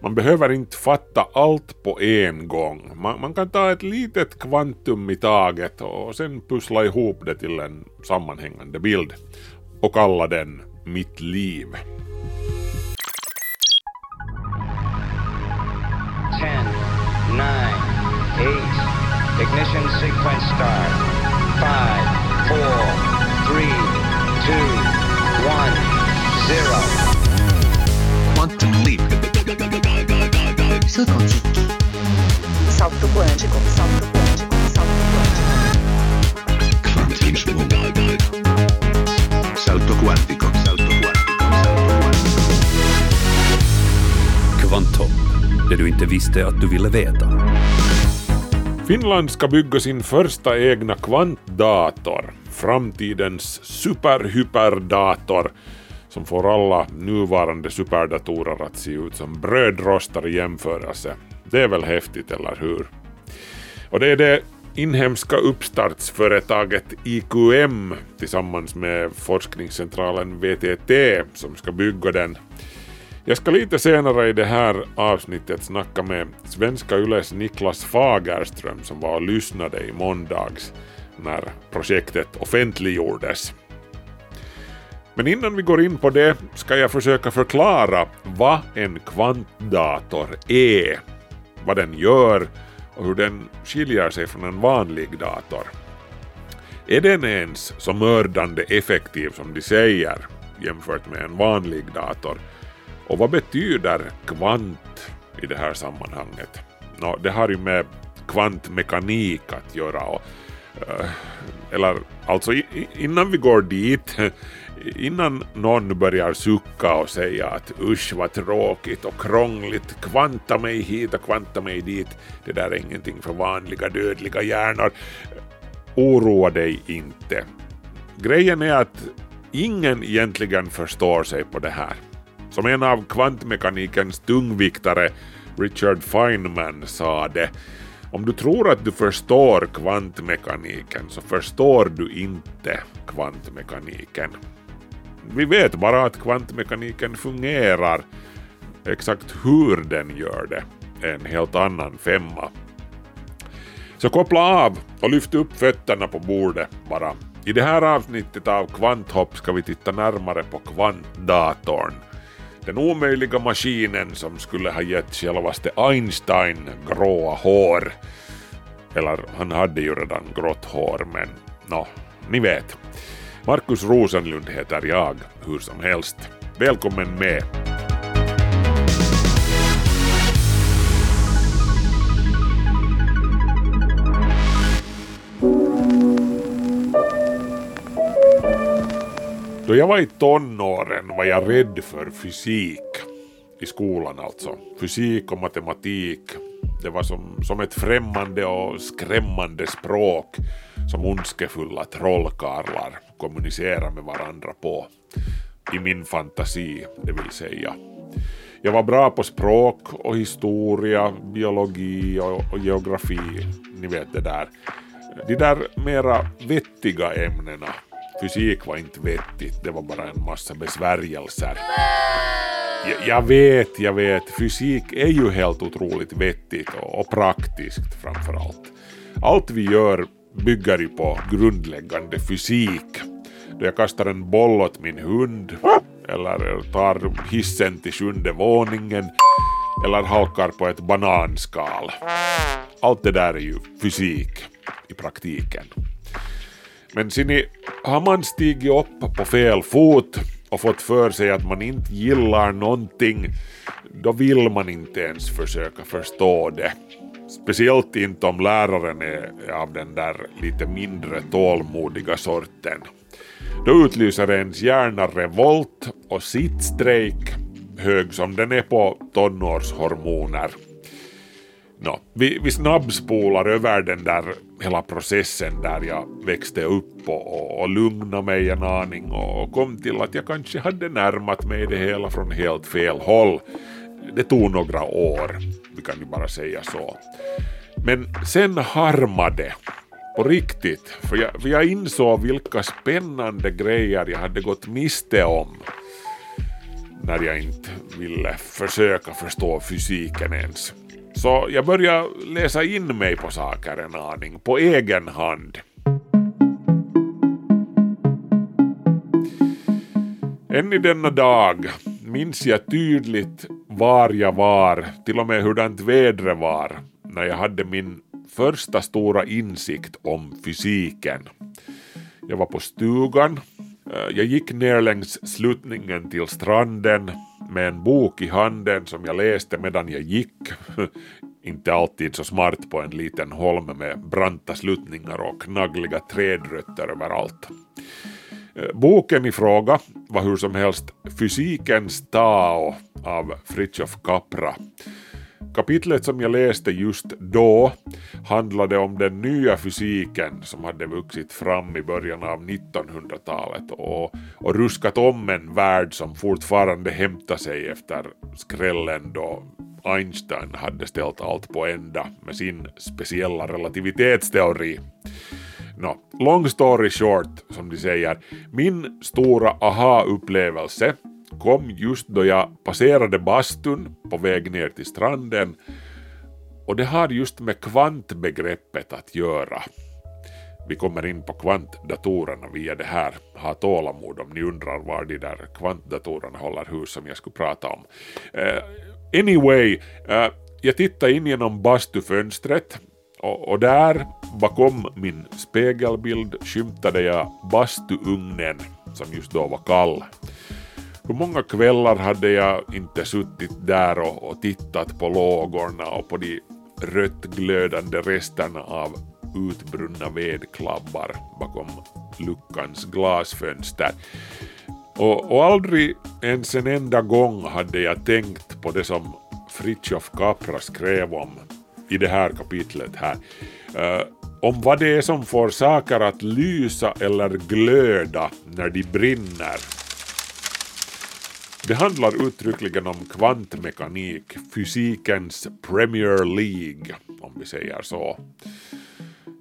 Man behöver inte fatta allt på en gång. Man, man, kan ta ett litet kvantum i taget och sen pussla ihop det till en sammanhängande bild och kalla den Mitt liv. 10, 9, 8, ignition sequence start. 5, 4, 3, 2, 1, 0. Saut quantique. Salto quântico, salto quântico, salto quântico. Quantum Salto quantico. Salto quantico. Salto quantico. Kvanthopp, det du inte visste att du ville veta. Finland ska bygga sin första egna kvantdator, framtidens superhyperdator som får alla nuvarande superdatorer att se ut som brödrostar i jämförelse. Det är väl häftigt, eller hur? Och det är det inhemska uppstartsföretaget IQM tillsammans med forskningscentralen VTT som ska bygga den. Jag ska lite senare i det här avsnittet snacka med Svenska Yles Niklas Fagerström som var och lyssnade i måndags när projektet offentliggjordes. Men innan vi går in på det ska jag försöka förklara vad en kvantdator är, vad den gör och hur den skiljer sig från en vanlig dator. Är den ens så mördande effektiv som de säger jämfört med en vanlig dator? Och vad betyder kvant i det här sammanhanget? Nå, det har ju med kvantmekanik att göra. Och, eh, eller alltså innan vi går dit, innan någon börjar sucka och säga att usch vad tråkigt och krångligt, kvanta mig hit och kvanta mig dit, det där är ingenting för vanliga dödliga hjärnor. Oroa dig inte. Grejen är att ingen egentligen förstår sig på det här. Som en av kvantmekanikens tungviktare, Richard Feynman, sa det om du tror att du förstår kvantmekaniken så förstår du inte kvantmekaniken. Vi vet bara att kvantmekaniken fungerar. Exakt hur den gör det är en helt annan femma. Så koppla av och lyft upp fötterna på bordet bara. I det här avsnittet av Kvanthopp ska vi titta närmare på kvantdatorn. Den omöjliga maskinen som skulle ha gett självaste Einstein gråa hår. Eller han hade ju redan grått hår men nå, ni vet. Markus Rosenlund heter jag, hur som helst. Välkommen med! Då jag var i tonåren var jag rädd för fysik. I skolan alltså. Fysik och matematik. Det var som, som ett främmande och skrämmande språk som ondskefulla trollkarlar kommunicerar med varandra på. I min fantasi, det vill säga. Jag var bra på språk och historia, biologi och, och geografi. Ni vet det där. De där mera vettiga ämnena Fysik var inte vettigt, det var bara en massa besvärjelser. Jag, jag vet, jag vet, fysik är ju helt otroligt vettigt och, och praktiskt framför allt. Allt vi gör bygger ju på grundläggande fysik. Då jag kastar en boll åt min hund, eller tar hissen till sjunde våningen, eller halkar på ett bananskal. Allt det där är ju fysik i praktiken. Men ser ni, har man stigit upp på fel fot och fått för sig att man inte gillar någonting, då vill man inte ens försöka förstå det. Speciellt inte om läraren är av den där lite mindre tålmodiga sorten. Då utlyser ens hjärna revolt och sittstrejk, hög som den är på tonårshormoner. No, vi, vi snabbspolar över den där hela processen där jag växte upp och, och, och lugnade mig en aning och kom till att jag kanske hade närmat mig det hela från helt fel håll. Det tog några år, vi kan ju bara säga så. Men sen harmade på riktigt, för jag, för jag insåg vilka spännande grejer jag hade gått miste om. när jag inte ville försöka förstå fysiken ens. Så jag började läsa in mig på saker en aning, på egen hand. Än i denna dag minns jag tydligt var jag var, till och med hurdant vädret var, när jag hade min första stora insikt om fysiken. Jag var på stugan, eh, jag gick ner längs sluttningen till stranden med en bok i handen som jag läste medan jag gick. Inte alltid så smart på en liten holm med branta sluttningar och knaggliga trädrötter överallt. Eh, boken i fråga var hur som helst Fysikens Tao av Fritjof Capra Kapitlet som jag läste just då handlade om den nya fysiken som hade vuxit fram i början av 1900-talet och, och ruskat om en värld som fortfarande hämtar sig efter skrällen då Einstein hade ställt allt på ända med sin speciella relativitetsteori. No, long story short, som de säger, min stora aha-upplevelse kom just då jag passerade bastun på väg ner till stranden och det har just med kvantbegreppet att göra. Vi kommer in på kvantdatorerna via det här. Ha tålamod om ni undrar var de där kvantdatorerna håller hus som jag skulle prata om. Uh, anyway, uh, jag tittade in genom bastufönstret och, och där bakom min spegelbild skymtade jag bastuugnen som just då var kall. Hur många kvällar hade jag inte suttit där och, och tittat på lågorna och på de rött glödande resterna av utbrunna vedklabbar bakom luckans glasfönster. Och, och aldrig ens en enda gång hade jag tänkt på det som Fritjof Capra skrev om i det här kapitlet här. Uh, om vad det är som får saker att lysa eller glöda när de brinner det handlar uttryckligen om kvantmekanik, fysikens Premier League, om vi säger så.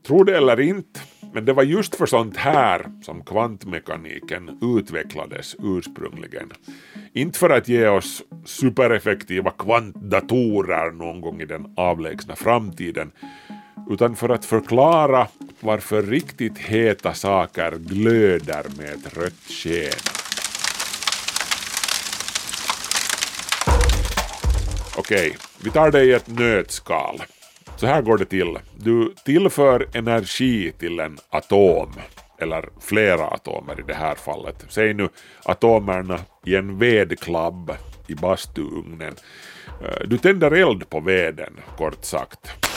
Tro det eller inte, men det var just för sånt här som kvantmekaniken utvecklades ursprungligen. Inte för att ge oss supereffektiva kvantdatorer någon gång i den avlägsna framtiden, utan för att förklara varför riktigt heta saker glöder med ett rött sken. Okej, okay, vi tar det i ett nötskal. Så här går det till. Du tillför energi till en atom, eller flera atomer i det här fallet. Säg nu atomerna i en vedklabb i bastuugnen. Eh, du tänder eld på veden, kort sagt.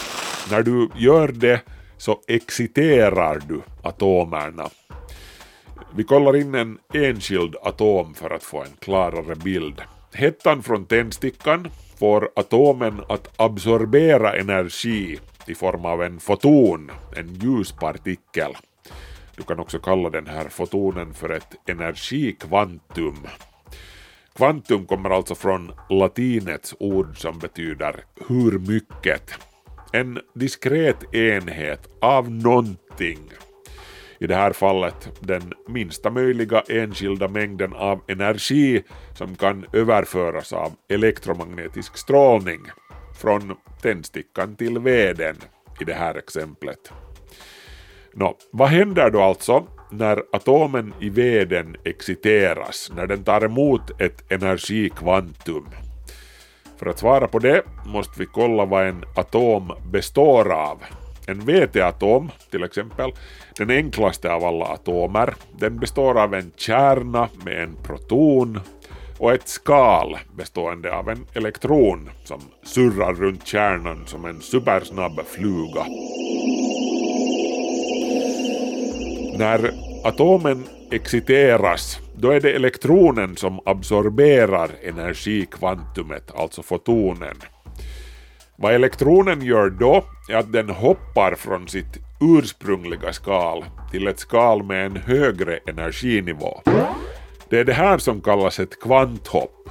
När du gör det så exciterar du atomerna. Vi kollar in en enskild atom för att få en klarare bild. Hettan från tändstickan får atomen att absorbera energi i form av en foton, en ljuspartikel. Du kan också kalla den här fotonen för ett energikvantum. Kvantum kommer alltså från latinets ord som betyder hur mycket. En diskret enhet av någonting i det här fallet den minsta möjliga enskilda mängden av energi som kan överföras av elektromagnetisk strålning från tändstickan till veden i det här exemplet. Nå, vad händer då alltså när atomen i veden exciteras, när den tar emot ett energikvantum? För att svara på det måste vi kolla vad en atom består av en veteatom till exempel, den enklaste av alla atomer, den består av en kärna med en proton och ett skal bestående av en elektron som surrar runt kärnan som en supersnabb fluga. När atomen exciteras, då är det elektronen som absorberar energikvantumet, alltså fotonen. Vad elektronen gör då är att den hoppar från sitt ursprungliga skal till ett skal med en högre energinivå. Det är det här som kallas ett kvanthopp.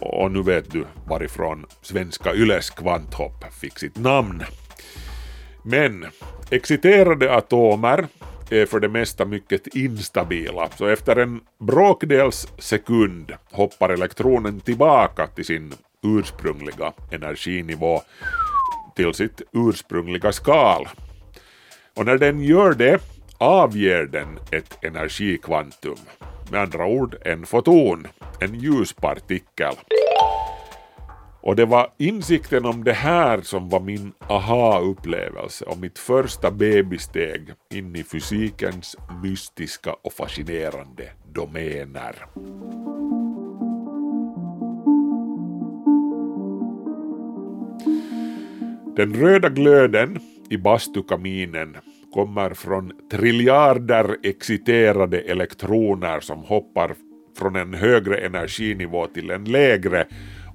Och nu vet du varifrån svenska Yles kvanthopp fick sitt namn. Men exciterade atomer är för det mesta mycket instabila, så efter en bråkdels sekund hoppar elektronen tillbaka till sin ursprungliga energinivå, till sitt ursprungliga skal. Och när den gör det avger den ett energikvantum, med andra ord en foton, en ljuspartikel. Och det var insikten om det här som var min aha-upplevelse och mitt första bebissteg in i fysikens mystiska och fascinerande domäner. Den röda glöden i bastukaminen kommer från triljarder exciterade elektroner som hoppar från en högre energinivå till en lägre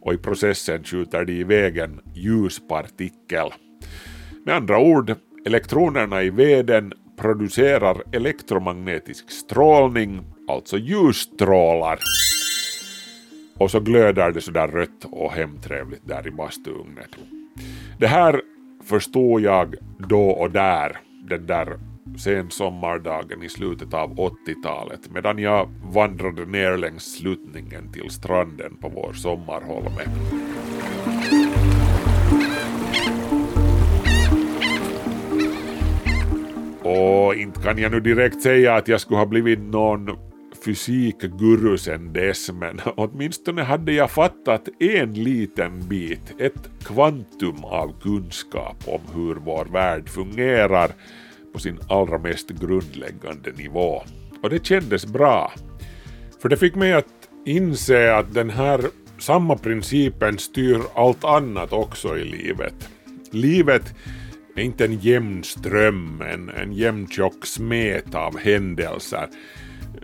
och i processen skjuter de iväg en ljuspartikel. Med andra ord, elektronerna i veden producerar elektromagnetisk strålning, alltså ljusstrålar. Och så glöder det sådär rött och hemtrevligt där i bastuugnen. Det här förstod jag då och där, den där sensommardagen i slutet av 80-talet medan jag vandrade ner längs sluttningen till stranden på vår sommarholme. Och inte kan jag nu direkt säga att jag skulle ha blivit någon fysikguru sen dess, men åtminstone hade jag fattat en liten bit, ett kvantum av kunskap om hur vår värld fungerar på sin allra mest grundläggande nivå. Och det kändes bra. För det fick mig att inse att den här samma principen styr allt annat också i livet. Livet är inte en jämn ström, en, en jämn tjock smet av händelser.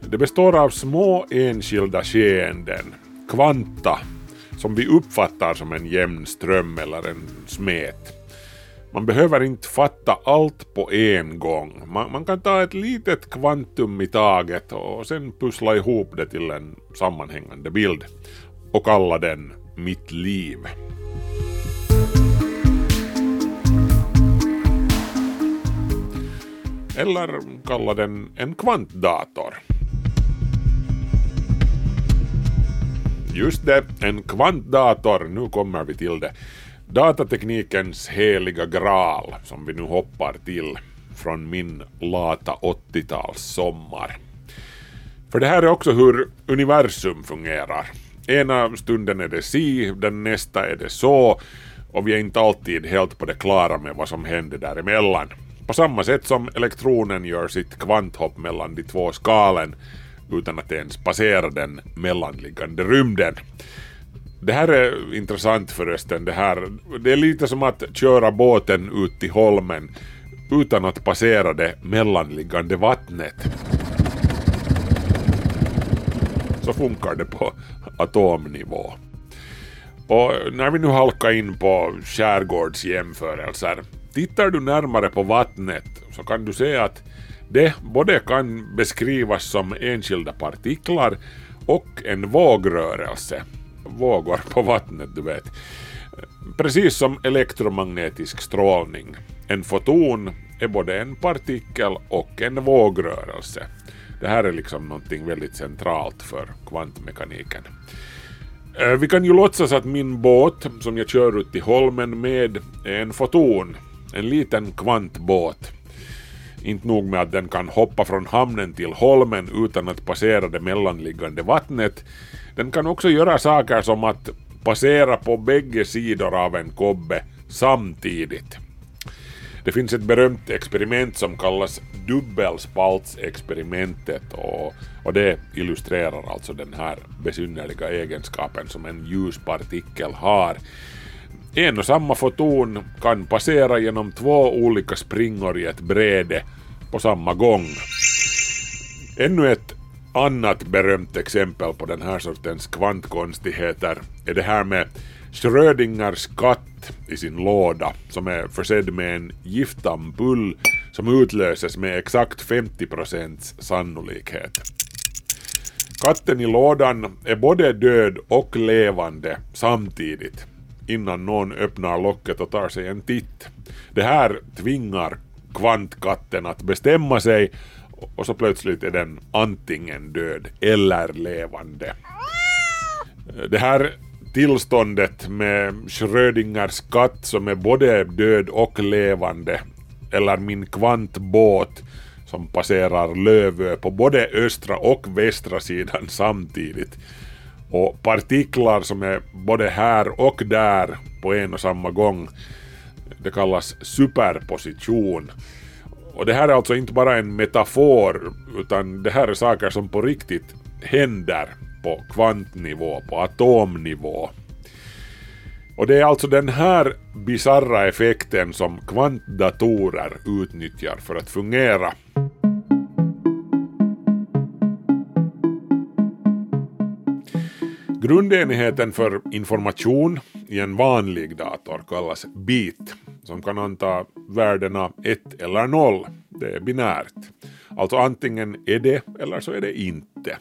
Det består av små enskilda skeenden, kvanta, som vi uppfattar som en jämn ström eller en smet. Man behöver inte fatta allt på en gång. Man, man, kan ta ett litet kvantum i taget och sen pussla ihop det till en sammanhängande bild och kalla den mitt liv. Eller kalla den en kvantdator. Just det, en kvantdator, nu kommer vi till det. Datateknikens heliga graal som vi nu hoppar till från min lata 80-tals sommar. För det här är också hur universum fungerar. Ena stunden är det si, den nästa är det så och vi är inte alltid helt på det klara med vad som händer däremellan. På samma sätt som elektronen gör sitt kvanthopp mellan de två skalen utan att ens passera den mellanliggande rymden. Det här är intressant förresten. Det, här, det är lite som att köra båten ut till holmen utan att passera det mellanliggande vattnet. Så funkar det på atomnivå. Och när vi nu halkar in på skärgårdsjämförelser, tittar du närmare på vattnet så kan du se att det både kan beskrivas som enskilda partiklar och en vågrörelse vågor på vattnet, du vet. Precis som elektromagnetisk strålning. En foton är både en partikel och en vågrörelse. Det här är liksom någonting väldigt centralt för kvantmekaniken. Eh, vi kan ju låtsas att min båt som jag kör ut till holmen med är en foton, en liten kvantbåt. Inte nog med att den kan hoppa från hamnen till holmen utan att passera det mellanliggande vattnet, den kan också göra saker som att passera på bägge sidor av en kobbe samtidigt. Det finns ett berömt experiment som kallas dubbelspaltsexperimentet och, och det illustrerar alltså den här besynnerliga egenskapen som en ljuspartikel har. En och samma foton kan passera genom två olika springor i ett bräde på samma gång. Ännu ett annat berömt exempel på den här sortens kvantkonstigheter är det här med Schrödingers katt i sin låda som är försedd med en giftampull som utlöses med exakt 50% sannolikhet. Katten i lådan är både död och levande samtidigt innan någon öppnar locket och tar sig en titt. Det här tvingar kvantkatten att bestämma sig och så plötsligt är den antingen död eller levande. Det här tillståndet med Schrödingers katt som är både död och levande, eller min kvantbåt som passerar Lövö på både östra och västra sidan samtidigt, och partiklar som är både här och där på en och samma gång, det kallas superposition. Och det här är alltså inte bara en metafor, utan det här är saker som på riktigt händer på kvantnivå, på atomnivå. Och det är alltså den här bizarra effekten som kvantdatorer utnyttjar för att fungera. Grundenheten för information i en vanlig dator kallas bit, som kan anta värdena 1 eller 0. Det är binärt. Alltså antingen är det eller så är det inte.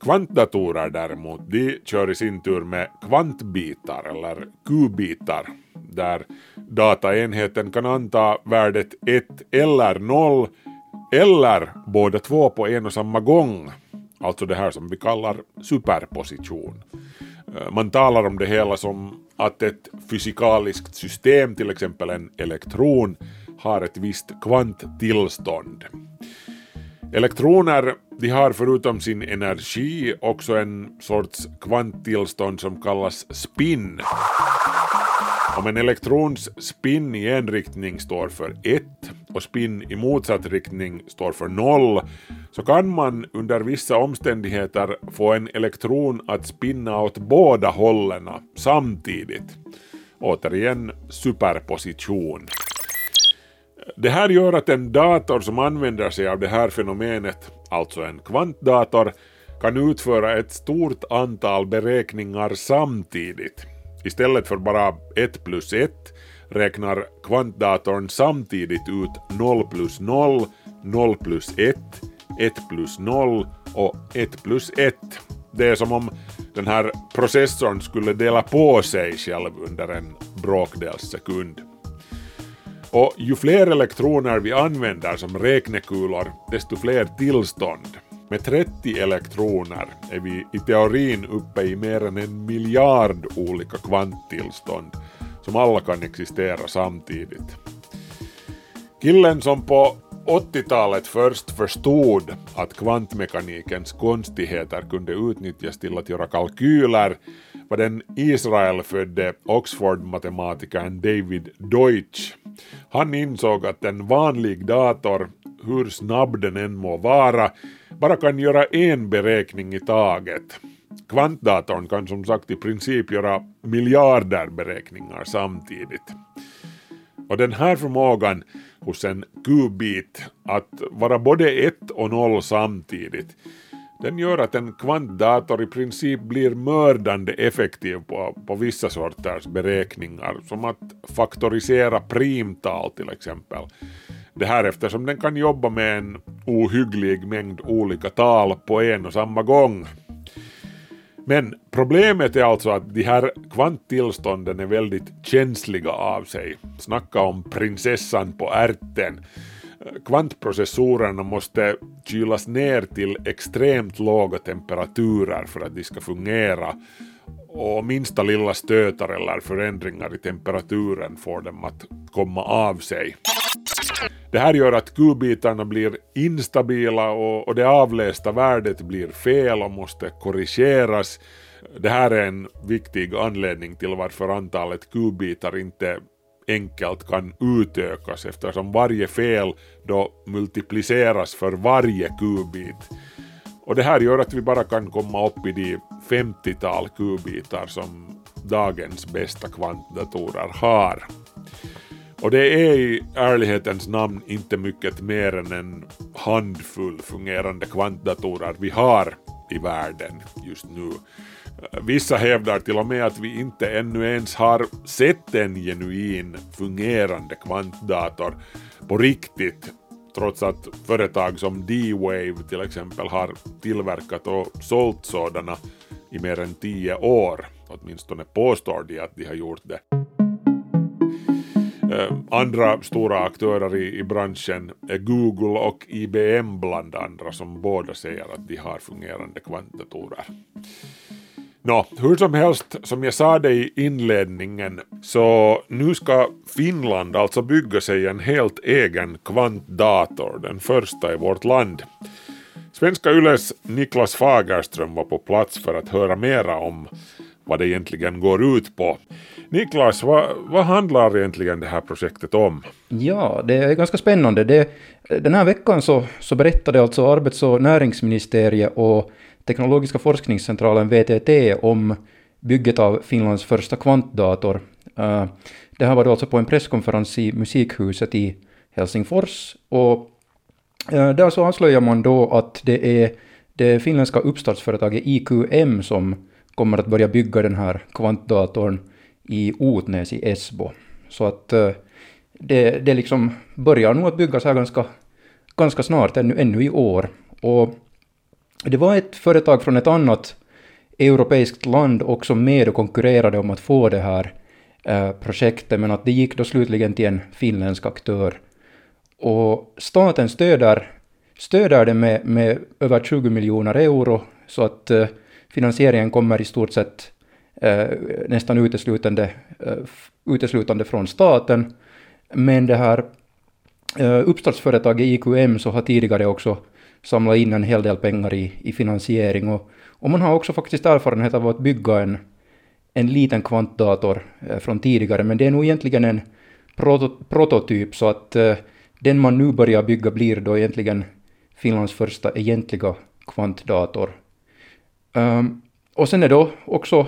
Kvantdatorer däremot, de kör i sin tur med kvantbitar eller kubitar där dataenheten kan anta värdet 1 eller 0 eller båda två på en och samma gång. Alltså det här som vi kallar superposition. Eh, man talar om det hela som att ett fysikaliskt system, till exempel en elektron, har ett visst kvanttillstånd. Elektroner de har förutom sin energi också en sorts kvanttillstånd som kallas spin. Om en elektrons spin i en riktning står för 1 och spin i motsatt riktning står för 0 så kan man under vissa omständigheter få en elektron att spinna åt båda hållen samtidigt. Återigen superposition. Det här gör att en dator som använder sig av det här fenomenet, alltså en kvantdator, kan utföra ett stort antal beräkningar samtidigt. Istället för bara 1 plus 1 räknar kvantdatorn samtidigt ut 0 plus 0, 0 plus 1, 1 plus 0 och 1 plus 1. Det är som om den här processorn skulle dela på sig själv under en bråkdels sekund. Och ju fler elektroner vi använder som räknekulor, desto fler tillstånd. Med 30 elektroner är vi i teorin uppe i mer än en miljard olika kvanttillstånd som alla kan existera samtidigt. Killen som på 80-talet först förstod att kvantmekanikens konstigheter kunde utnyttjas till att göra kalkyler var den Israelfödde Oxford-matematikern David Deutsch. Han insåg att en vanlig dator, hur snabb den än må vara, bara kan göra en beräkning i taget. Kvantdatorn kan som sagt i princip göra miljarder beräkningar samtidigt. Och den här förmågan hos en kubit att vara både ett och noll samtidigt den gör att en kvantdator i princip blir mördande effektiv på, på vissa sorters beräkningar, som att faktorisera primtal till exempel. Det här eftersom den kan jobba med en ohygglig mängd olika tal på en och samma gång. Men problemet är alltså att de här kvanttillstånden är väldigt känsliga av sig. Snacka om prinsessan på ärten. Kvantprocessorerna måste kylas ner till extremt låga temperaturer för att de ska fungera och minsta lilla stötar eller förändringar i temperaturen får dem att komma av sig. Det här gör att kubitarna blir instabila och, och det avlästa värdet blir fel och måste korrigeras. Det här är en viktig anledning till varför antalet kubitar inte enkelt kan utökas eftersom varje fel då multipliceras för varje kubit. Och det här gör att vi bara kan komma upp i de 50-tal kubitar som dagens bästa kvantdatorer har. Och det är i ärlighetens namn inte mycket mer än en handfull fungerande kvantdatorer vi har i världen just nu. Vissa hävdar till och med att vi inte ännu ens har sett en genuin fungerande kvantdator på riktigt trots att företag som D-Wave till exempel har tillverkat och sålt sådana i mer än tio år. Åtminstone påstår de att de har gjort det. Eh, andra stora aktörer i, i branschen är Google och IBM bland andra som båda säger att de har fungerande kvantdatorer. Nå, hur som helst, som jag sa det i inledningen, så nu ska Finland alltså bygga sig en helt egen kvantdator, den första i vårt land. Svenska Yles Niklas Fagerström var på plats för att höra mera om vad det egentligen går ut på. Niklas, vad, vad handlar egentligen det här projektet om? Ja, det är ganska spännande. Det, den här veckan så, så berättade alltså arbets och näringsministeriet och Teknologiska forskningscentralen VTT om bygget av Finlands första kvantdator. Eh, det här var då alltså på en presskonferens i Musikhuset i Helsingfors och eh, där så avslöjar man då att det är det finländska uppstartsföretaget IQM som kommer att börja bygga den här kvantdatorn i Otnäs i Esbo. Så att eh, det, det liksom börjar nog att byggas här ganska, ganska snart, ännu, ännu i år. Och det var ett företag från ett annat europeiskt land också med och konkurrerade om att få det här eh, projektet, men att det gick då slutligen till en finländsk aktör. Och staten stöder, stöder det med, med över 20 miljoner euro, så att eh, finansieringen kommer i stort sett Eh, nästan uteslutande, eh, uteslutande från staten. Men det här eh, uppstartsföretaget IQM så har tidigare också samlat in en hel del pengar i, i finansiering och, och man har också faktiskt erfarenhet av att bygga en, en liten kvantdator eh, från tidigare, men det är nog egentligen en proto, prototyp så att eh, den man nu börjar bygga blir då egentligen Finlands första egentliga kvantdator. Um, och sen är då också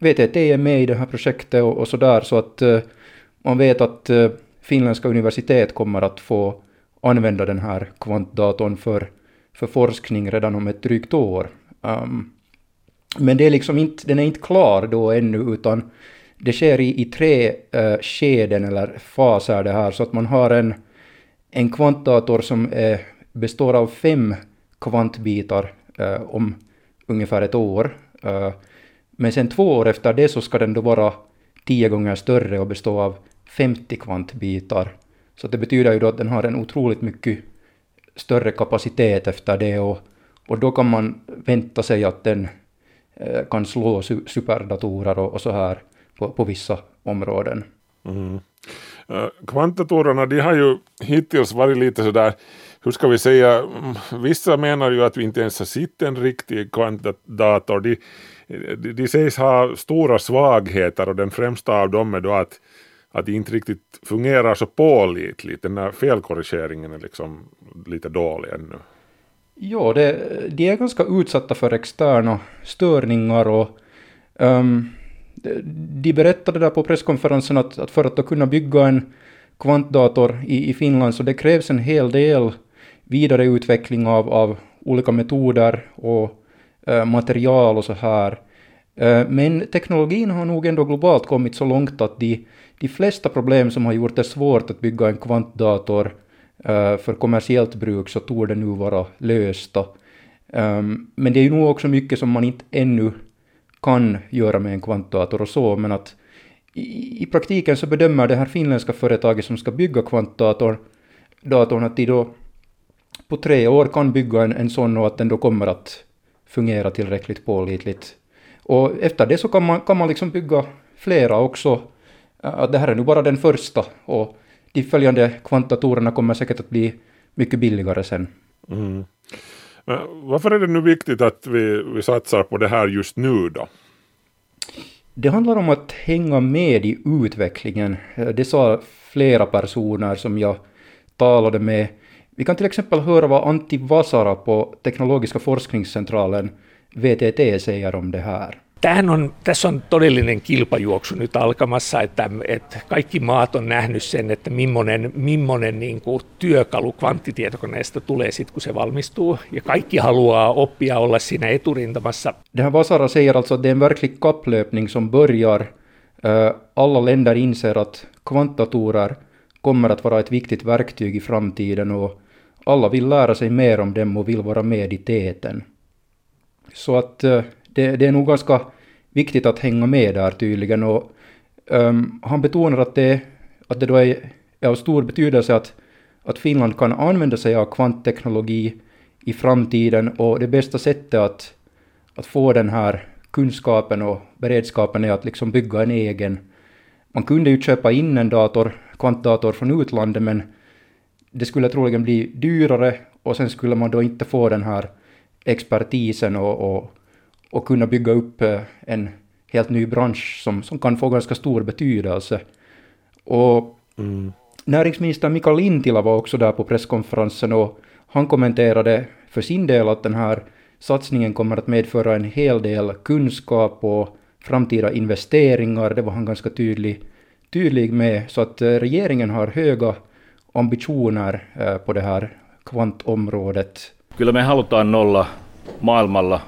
VTT är med i det här projektet och, och sådär så att eh, man vet att eh, finländska universitet kommer att få använda den här kvantdatorn för, för forskning redan om ett drygt år. Um, men det är liksom inte, den är inte klar då ännu, utan det sker i, i tre uh, skeden eller faser det här, så att man har en, en kvantdator som är, består av fem kvantbitar uh, om ungefär ett år. Uh, men sen två år efter det så ska den då vara tio gånger större och bestå av 50 kvantbitar. Så det betyder ju då att den har en otroligt mycket större kapacitet efter det och, och då kan man vänta sig att den eh, kan slå su superdatorer och, och, så här på, på vissa områden. Mm. Eh, kvantdatorerna de har ju hittills varit lite sådär, hur ska vi säga, mm, vissa menar ju att vi inte ens har sett en riktig kvantdator. De, de, de sägs ha stora svagheter och den främsta av dem är då att att det inte riktigt fungerar så pålitligt. Den här felkorrigeringen är liksom lite dålig ännu. Ja, det, de är ganska utsatta för externa störningar och um, de berättade där på presskonferensen att, att för att kunna bygga en kvantdator i, i Finland så det krävs en hel del vidareutveckling av, av olika metoder och Eh, material och så här. Eh, men teknologin har nog ändå globalt kommit så långt att de de flesta problem som har gjort det svårt att bygga en kvantdator eh, för kommersiellt bruk så torde nu vara lösta. Ehm, men det är ju nog också mycket som man inte ännu kan göra med en kvantdator och så, men att i, i praktiken så bedömer det här finländska företaget som ska bygga kvantdatorn datorn att de då på tre år kan bygga en, en sån och att den då kommer att fungera tillräckligt pålitligt. Och efter det så kan man, kan man liksom bygga flera också att det här är nu bara den första och de följande kvantdatorerna kommer säkert att bli mycket billigare sen. Mm. Men varför är det nu viktigt att vi, vi satsar på det här just nu då? Det handlar om att hänga med i utvecklingen. Det sa flera personer som jag talade med. Vi kan till exempel höra vad Antti Vasara på Teknologiska forskningscentralen VTT säger om det här. Tämähän on, tässä on todellinen kilpajuoksu nyt alkamassa, että, että kaikki maat on nähnyt sen, että millainen, millainen niin kuin työkalu kvanttitietokoneesta tulee sitten, kun se valmistuu. Ja kaikki haluaa oppia olla siinä eturintamassa. Det här Vasara säger alltså att det är en verklig kapplöpning som börjar. Alla länder inser att kvantdatorer kommer att vara ett viktigt verktyg i framtiden och alla vill lära sig mer om dem och vill vara med i täten. Så att eh, det, det är nog ganska viktigt att hänga med där tydligen och um, han betonar att det är att det då är, är av stor betydelse att, att Finland kan använda sig av kvantteknologi i framtiden och det bästa sättet att, att få den här kunskapen och beredskapen är att liksom bygga en egen. Man kunde ju köpa in en dator, kvantdator från utlandet men det skulle troligen bli dyrare och sen skulle man då inte få den här expertisen och, och, och kunna bygga upp eh, en helt ny bransch som, som kan få ganska stor betydelse. Och Mm. näringsminister Mikael Lintilä var också där på presskonferensen och han kommenterade för sin del att den här satsningen kommer att medföra en hel del kunskap och framtida investeringar. Det var han ganska tydlig, tydlig med. Så att eh, regeringen har höga ambitioner eh, på det här kvantområdet. Kyllä me halutaan olla maailmalla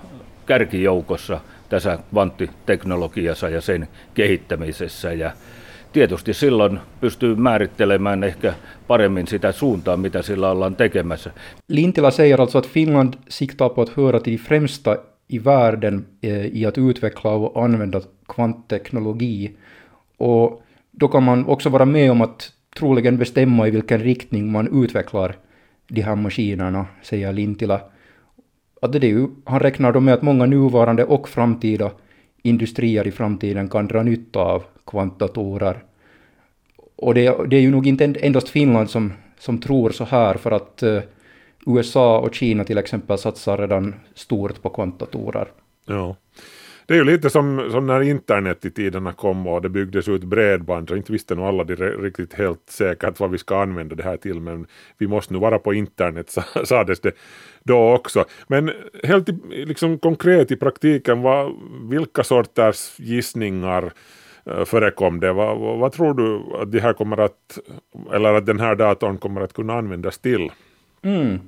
kärkijoukossa tässä kvanttiteknologiassa ja sen kehittämisessä. Ja tietysti silloin pystyy määrittelemään ehkä paremmin sitä suuntaa, mitä sillä ollaan tekemässä. Lintilä säger alltså att Finland siktar på att höra till de främsta i världen eh, i att utveckla och använda kvantteknologi. Och då kan man också vara med om att troligen bestämma i vilken riktning man utvecklar de här maskinerna, säger Lintilä. Att det är ju, han räknar då med att många nuvarande och framtida industrier i framtiden kan dra nytta av kvantdatorer. Och det, det är ju nog inte endast Finland som, som tror så här, för att eh, USA och Kina till exempel satsar redan stort på kvantdatorer. Ja. Det är ju lite som, som när internet i tiderna kom och det byggdes ut bredband så inte visste nog alla riktigt helt säkert vad vi ska använda det här till men vi måste nu vara på internet sades det då också. Men helt i, liksom konkret i praktiken, vad, vilka sorters gissningar eh, förekom det? Vad, vad, vad tror du att det här kommer att, eller att den här datorn kommer att kunna användas till? Mm.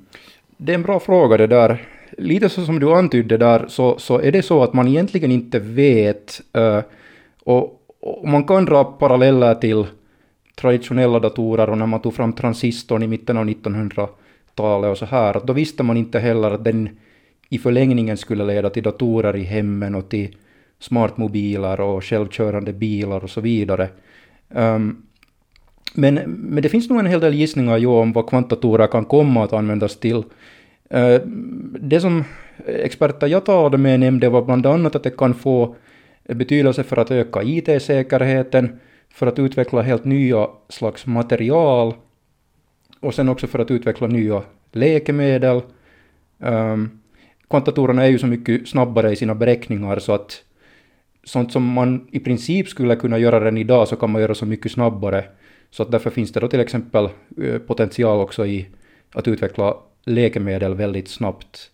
Det är en bra fråga det där. Lite så som du antydde där så, så är det så att man egentligen inte vet. Eh, och, och man kan dra paralleller till traditionella datorer och när man tog fram transistorn i mitten av 1900-talet och så här. Då visste man inte heller att den i förlängningen skulle leda till datorer i hemmen och till smartmobiler och självkörande bilar och så vidare. Um, men, men det finns nog en hel del gissningar jo, om vad kvantdatorer kan komma att användas till. Eh, det som experter jag talade med nämnde var bland annat att det kan få betydelse för att öka IT-säkerheten, för att utveckla helt nya slags material och sen också för att utveckla nya läkemedel. Um, är ju så mycket snabbare i sina beräkningar så att sånt som man i princip skulle kunna göra redan idag så kan man göra så mycket snabbare. Så att därför finns det då till exempel eh, potential också i att utveckla läkemedel väldigt snabbt.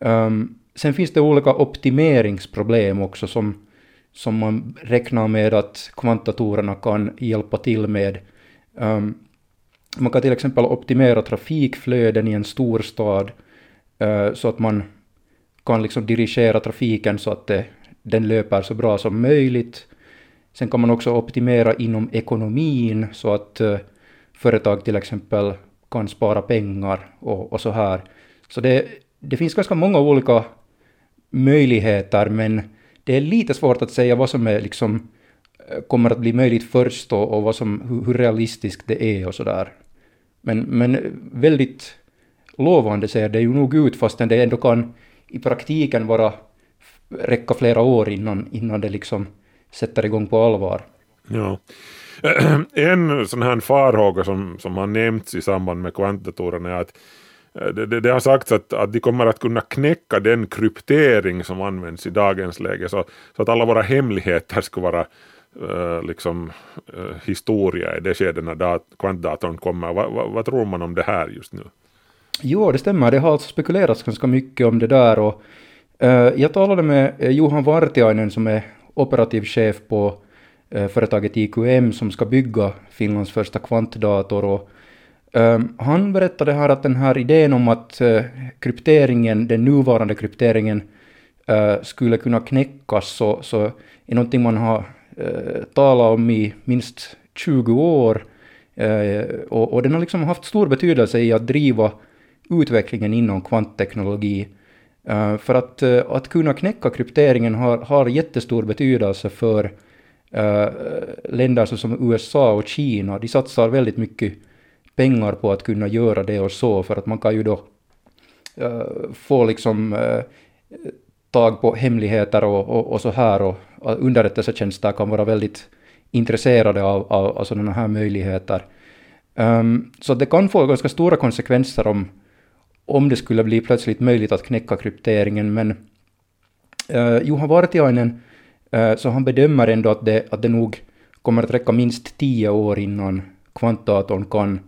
Um, sen finns det olika optimeringsproblem också som, som man räknar med att kvantdatorerna kan hjälpa till med. Um, man kan till exempel optimera trafikflöden i en stor stad eh, så att man kan liksom dirigera trafiken så att det, den löper så bra som möjligt. Sen kan man också optimera inom ekonomin så att uh, företag till exempel kan spara pengar och, och så här. Så det, det finns ganska många olika möjligheter men det är lite svårt att säga vad som är liksom eh, kommer att bli möjligt först och, och vad som, hur, hur realistiskt det är och sådär. Men, men väldigt lovande ser det ju nog ut fastän det ändå kan i praktiken vara räcka flera år innan, innan det liksom sätter igång på allvar. Ja. En sån här farhåga som, som har nämnts i samband med kvantdatorerna är att eh, det, det, det har sagts att, att de kommer att kunna knäcka den kryptering som används i dagens läge så, så att alla våra hemligheter skulle vara eh, liksom eh, historia i det skede när dat, kvantdatorn kommer. Va, va, vad tror man om det här just nu? Jo, det stämmer. Det har alltså spekulerats ganska mycket om det där. Och, eh, jag talade med Johan Vartiainen som är operativ chef på Eh, företaget IQM som ska bygga Finlands första kvantdator. Och, ehm, han berättade här att den här idén om att eh, krypteringen, den nuvarande krypteringen, eh, skulle kunna knäckas så, så är någonting man har talat om i minst 20 år. Och, och den har liksom haft stor betydelse i att driva utvecklingen inom kvantteknologi. Uh, för att, uh, att kunna knäcka krypteringen har, har jättestor betydelse för Eh, länder som USA och Kina, de satsar väldigt mycket pengar på att kunna göra det och så, för att man kan ju då eh, få liksom eh, tag på hemligheter och, och, och så här, och underrättelsetjänster kan vara väldigt intresserade av, av, av sådana här möjligheter. Um, så det kan få ganska stora konsekvenser om, om det skulle bli plötsligt möjligt att knäcka krypteringen, men uh, Juha Vartiainen, uh, Eh, så han bedömer ändå att det, att det nog kommer att räcka minst tio år innan kvantdatorn kan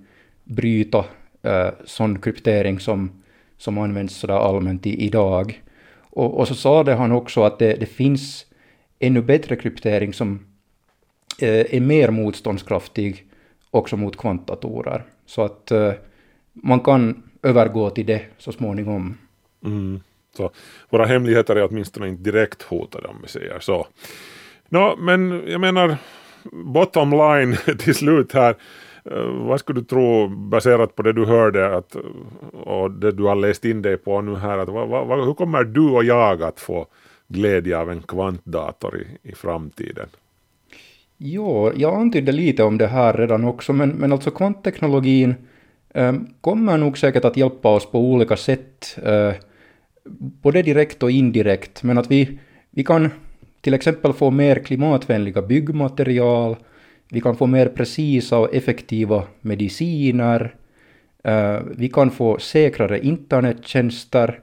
bryta eh, sån kryptering som, som används sådär allmänt i, idag. Och, och så sa han också att det, det finns ännu bättre kryptering som eh, är mer motståndskraftig också mot kvantdatorer. Så att eh, man kan övergå till det så småningom. Mm. Så våra hemligheter är åtminstone inte direkt hotade om vi säger så. Nå, men jag menar, bottom line till slut här. Eh, vad skulle du tro, baserat på det du hörde att, och det du har läst in dig på nu här, att, vad, vad, hur kommer du och jag att få glädje av en kvantdator i, i framtiden? Jo, jag antydde lite om det här redan också, men, men alltså kvantteknologin eh, kommer nog säkert att hjälpa oss på olika sätt, eh, både direkt och indirekt, men att vi, vi kan till exempel få mer klimatvänliga byggmaterial, vi kan få mer precisa och effektiva mediciner, uh, vi kan få säkrare internettjänster,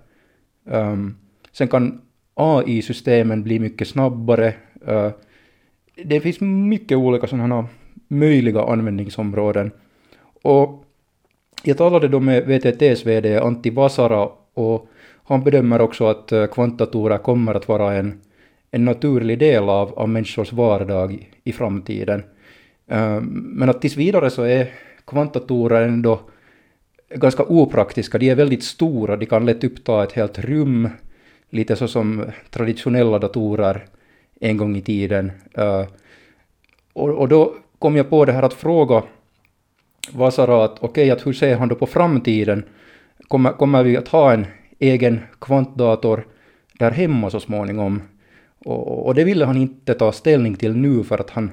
um, sen kan AI-systemen bli mycket snabbare, uh, det finns mycket olika sådana möjliga användningsområden. Och jag talade då med VTTs VD Antti Vasara och han bedömer också att eh, kvantdatorer kommer att vara en, en naturlig del av, av människors vardag i, framtiden. Eh, men att tills vidare så är kvantdatorer ändå ganska opraktiska. De är väldigt stora, de kan lätt uppta ett helt rum, lite så som traditionella datorer en gång i tiden. Eh, och, och, då kom jag på det här att fråga Vasara att okej, okay, att hur ser han då på framtiden? Kommer, kommer vi att ha en egen kvantdator där hemma så småningom? Och, och det ville han inte ta ställning till nu för att han,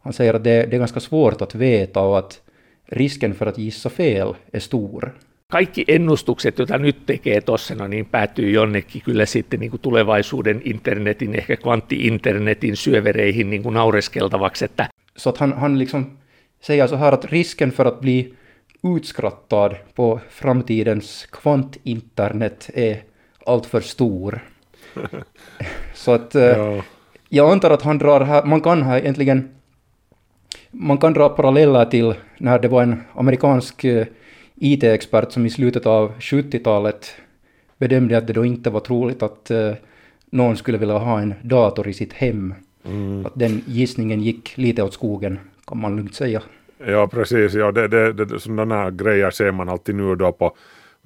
han säger att det, det är ganska svårt att veta och att risken för att gissa fel är stor kaikki ennustukset, joita nyt tekee tuossa, no niin päätyy jonnekin kyllä sitten niin kuin tulevaisuuden internetin, ehkä kvanttiinternetin syövereihin niin kuin naureskeltavaksi. Että... Så att han, han liksom säger så här att risken för att bli utskrattad på framtidens kvantinternet är alltför stor. så att eh, ja. jag antar att han drar här, man kan här egentligen, man kan dra paralleller till när det var en amerikansk eh, IT-expert som i slutet av 70-talet bedömde att det då inte var troligt att uh, någon skulle vilja ha en dator i sitt hem. Mm. Att den gissningen gick lite åt skogen, kan man lugnt säga. Ja, precis. Ja, det, det, det, sådana här grejer ser man alltid nu då på,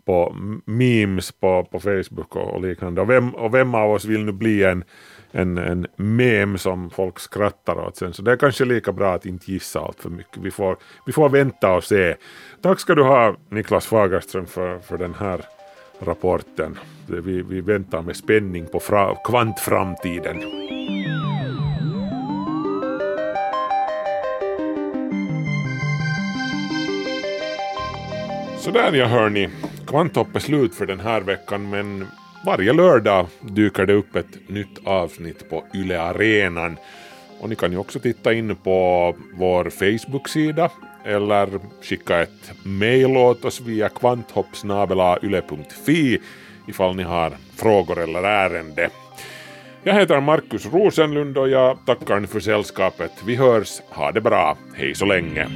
på memes på, på Facebook och, liknande. Och vem, och vem av oss vill nu bli en, en, en mem som folk skrattar åt sen. Så det är kanske lika bra att inte gissa allt för mycket. Vi får, vi får vänta och se. Tack ska du ha Niklas Fagerström för, för den här rapporten. Vi, vi väntar med spänning på fra, kvantframtiden. Sådär ja hörni, Kvanthopp är slut för den här veckan men varje lördag dyker det upp ett nytt avsnitt på Yle Arenan. Och ni kan ju också titta in på vår Facebook-sida eller skicka ett mejl åt oss via kvanthoppsnabelayle.fi ifall ni har frågor eller ärende. Jag heter Markus Rosenlund och jag tackar för sällskapet. Vi hörs, ha det bra, hej så länge.